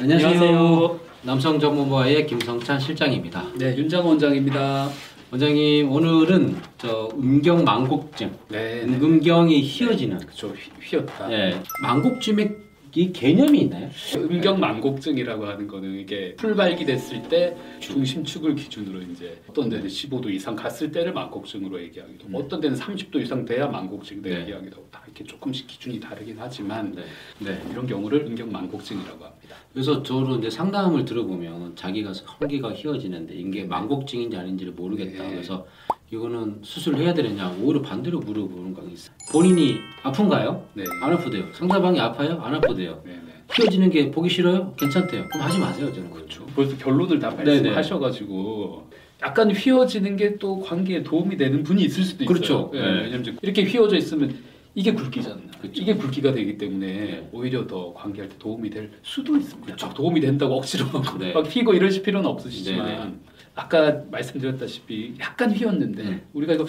안녕하세요. 안녕하세요. 남성정보부의 김성찬 실장입니다. 네, 윤장 원장입니다. 원장님 오늘은 저 음경 망곡증, 네, 음경이 휘어지는 그렇죠. 휘- 휘었다. 예, 망곡증의 이 개념이 있나요? 음경 만곡증이라고 하는 거는 이게 풀발기 됐을 때 중심축을 기준으로 이제 어떤 데는 15도 이상 갔을 때를 만곡증으로 얘기하기도 음. 어떤 데는 30도 이상 돼야 만곡증 네. 얘기하기도 하고 다 이렇게 조금씩 기준이 다르긴 하지만 네. 네. 이런 경우를 음경 만곡증이라고 합니다. 그래서 저도 이제 상담을 들어보면 자기가 허리가 휘어지는데 이게 망곡증인지 아닌지를 모르겠다. 네. 그래서 이거는 수술해야 되느냐 오히려 반대로 물어보는 거 있어요. 본인이 아픈가요? 네, 안 아프대요. 상대방이 아파요? 안 아프대요. 네, 네. 휘어지는 게 보기 싫어요? 괜찮대요. 그럼 하지 마세요. 저는 그렇죠. 벌써 결론을 다 네네. 말씀하셔가지고 약간 휘어지는 게 또 관계에 도움이 되는 분이 있을 수도 있어요. 그렇죠. 예, 네. 왜냐면 이제 이렇게 휘어져 있으면 이게 굵기잖아요. 그렇죠. 이게 굵기가 되기 때문에 네. 오히려 더 관계할 때 도움이 될 수도 있습니다. 막 도움이 된다고 억지로 막, 네. 막 휘고 이러실 필요는 없으시지만 네네. 아까 말씀드렸다시피 약간 휘었는데 네. 우리가 이거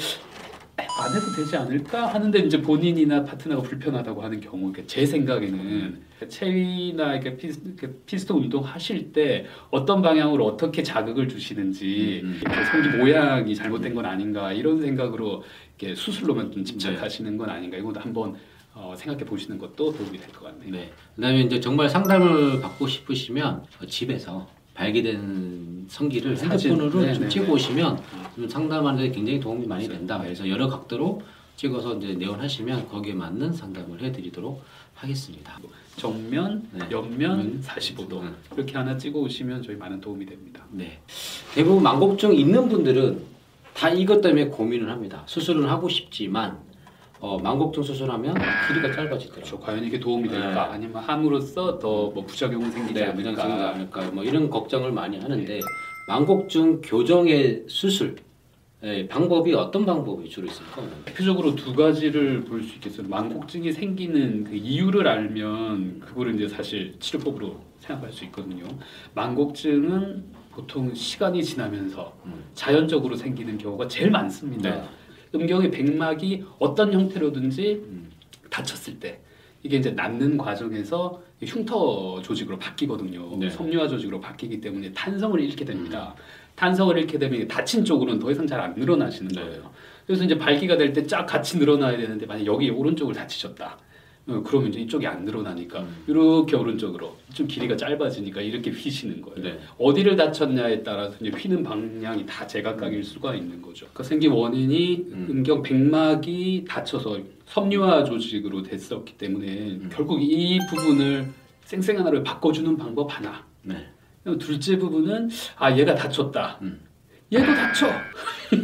안 해도 되지 않을까 하는데 이제 본인이나 파트너가 불편하다고 하는 경우 그러니까 제 생각에는 체위나 이렇게 피스, 이렇게 피스톤 운동 하실 때 어떤 방향으로 어떻게 자극을 주시는지 음, 음. 성기 모양이 잘못된 건 아닌가 이런 생각으로 이렇게 수술로만 좀 네. 집착하시는 건 아닌가 이것도 한번 어, 생각해 보시는 것도 도움이 될 것 같네요. 네. 그다음에 이제 정말 상담을 받고 싶으시면 어, 집에서 발기된 성기를 사진. 핸드폰으로 네, 좀 네, 찍어 네. 오시면 좀 상담하는데 굉장히 도움이 많이. 된다. 그래서 여러 각도로 찍어서 이제 내원하시면 거기에 맞는 상담을 해드리도록 하겠습니다. 정면, 네. 옆면 음. 45도 음. 이렇게 하나 찍어 오시면 저희 많은 도움이 됩니다. 네. 대부분 망곡증 있는 분들은 다 이것 때문에 고민을 합니다. 수술은 하고 싶지만 어, 망곡증 수술하면 길이가 짧아지더라고요. 그렇죠. 과연 이게 도움이 될까? 네. 아니면 함으로써 더 뭐 부작용은 생기지 네, 않을까? 무장생기지 않을까 뭐 이런 걱정을 많이 하는데 망곡증 교정의 수술 예, 방법이 어떤 방법이 주로 있습니까? 대표적으로 두 가지를 볼 수 있겠어요. 망곡증이 생기는 그 이유를 알면 그거를 이제 사실 치료법으로 생각할 수 있거든요. 망곡증은 보통 시간이 지나면서 음. 자연적으로 생기는 경우가 제일 많습니다. 네. 음경의 백막이 어떤 형태로든지 음. 다쳤을 때 이게 이제 낫는 과정에서 흉터 조직으로 바뀌거든요. 네. 섬유화 조직으로 바뀌기 때문에 탄성을 잃게 됩니다. 탄성을 잃게 되면 다친 쪽으로는 더 이상 잘 안 늘어나시는 네. 거예요. 그래서 이제 발기가 될 때 쫙 같이 늘어나야 되는데 만약 여기 오른쪽을 다치셨다. 어, 그러면 이제 이쪽이 안 늘어나니까 음. 이렇게 오른쪽으로 좀 길이가 짧아지니까 이렇게 휘시는 거예요. 네. 어디를 다쳤냐에 따라서 이제 휘는 방향이 다 제각각일 수가 있는 거죠. 그 생긴 원인이 음. 음경 백막이 다쳐서 섬유화 조직으로 됐었기 때문에 음. 결국 이 부분을 쌩쌩 하나를 바꿔주는 방법 하나. 네. 둘째 부분은 아 얘가 다쳤다. 음. 얘도 다쳐.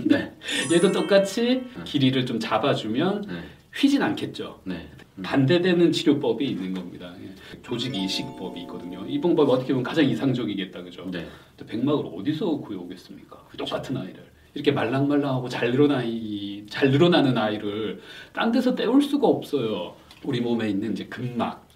네. 얘도 똑같이 음. 길이를 좀 잡아주면 네. 휘진 않겠죠. 네. 음. 반대되는 치료법이 있는 겁니다. 예. 조직 이식법이 있거든요. 이 방법이 어떻게 보면 가장 이상적이겠다, 그죠? 네. 또 백막을 어디서 구해오겠습니까? 똑같은 아이를 이렇게 말랑말랑하고 잘 늘어나이 잘 늘어나는 아이를 딴 데서 떼올 수가 없어요. 우리 몸에 있는 이제 근막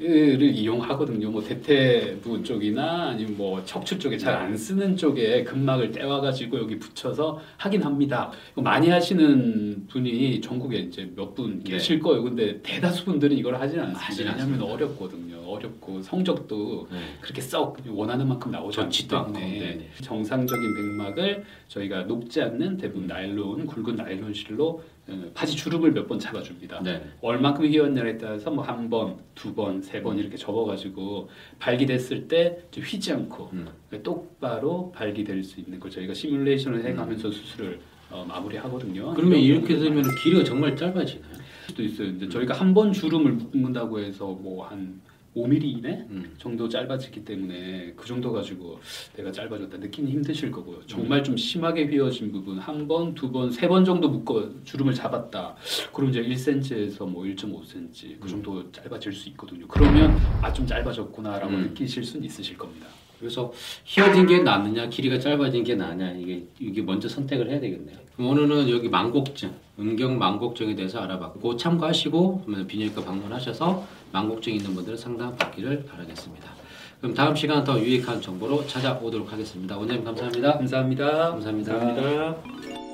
을 이용하거든요. 뭐 대퇴부 쪽이나 아니면 뭐 척추 쪽에 잘 안 쓰는 쪽에 근막을 떼와가지고 여기 붙여서 하긴 합니다. 많이 하시는 분이 전국에 이제 몇분 네. 계실 거예요. 근데 대다수 분들은 이걸 하진 않습니다. 왜냐하면 어렵거든요. 어렵고 성적도 네. 그렇게 썩 원하는 만큼 나오지 않기 때문에 네네. 정상적인 백막을 저희가 녹지 않는 대부분 나일론 굵은 나일론 실로 어, 바지 주름을 몇 번 잡아줍니다. 네. 얼만큼 휘었냐에 따라서 뭐 한 번, 두 번, 세 번 이렇게 접어가지고 발기됐을 때 휘지 않고 음. 똑바로 발기될 수 있는 걸 저희가 시뮬레이션을 해가면서 수술을 어, 마무리하거든요. 그러면 이렇게 되면 길이가 정말 짧아지나요? 수도 있어요. 이제 저희가 한 번 주름을 묶는다고 해서 뭐한 5mm 이내 음. 정도 짧아지기 때문에 그 정도 가지고 내가 짧아졌다 느끼기 힘드실 거고요. 정말 좀 심하게 휘어진 부분 한 번, 두 번, 세 번 정도 묶어 주름을 잡았다. 그럼 이제 1cm에서 뭐 1.5cm 그 정도 짧아질 수 있거든요. 그러면 아 좀 짧아졌구나라고 음. 느끼실 수는 있으실 겁니다. 그래서 휘어진 게 낫느냐, 길이가 짧아진 게 나냐 이게 이게 먼저 선택을 해야 되겠네요. 그럼 오늘은 여기 망곡증, 음경 망곡증에 대해서 알아봤고 참고하시고 비뇨기과 방문하셔서 망곡증 있는 분들은 상담 받기를 바라겠습니다. 그럼 다음 시간 더 유익한 정보로 찾아오도록 하겠습니다. 원장님 감사합니다. 감사합니다. 감사합니다. 감사합니다.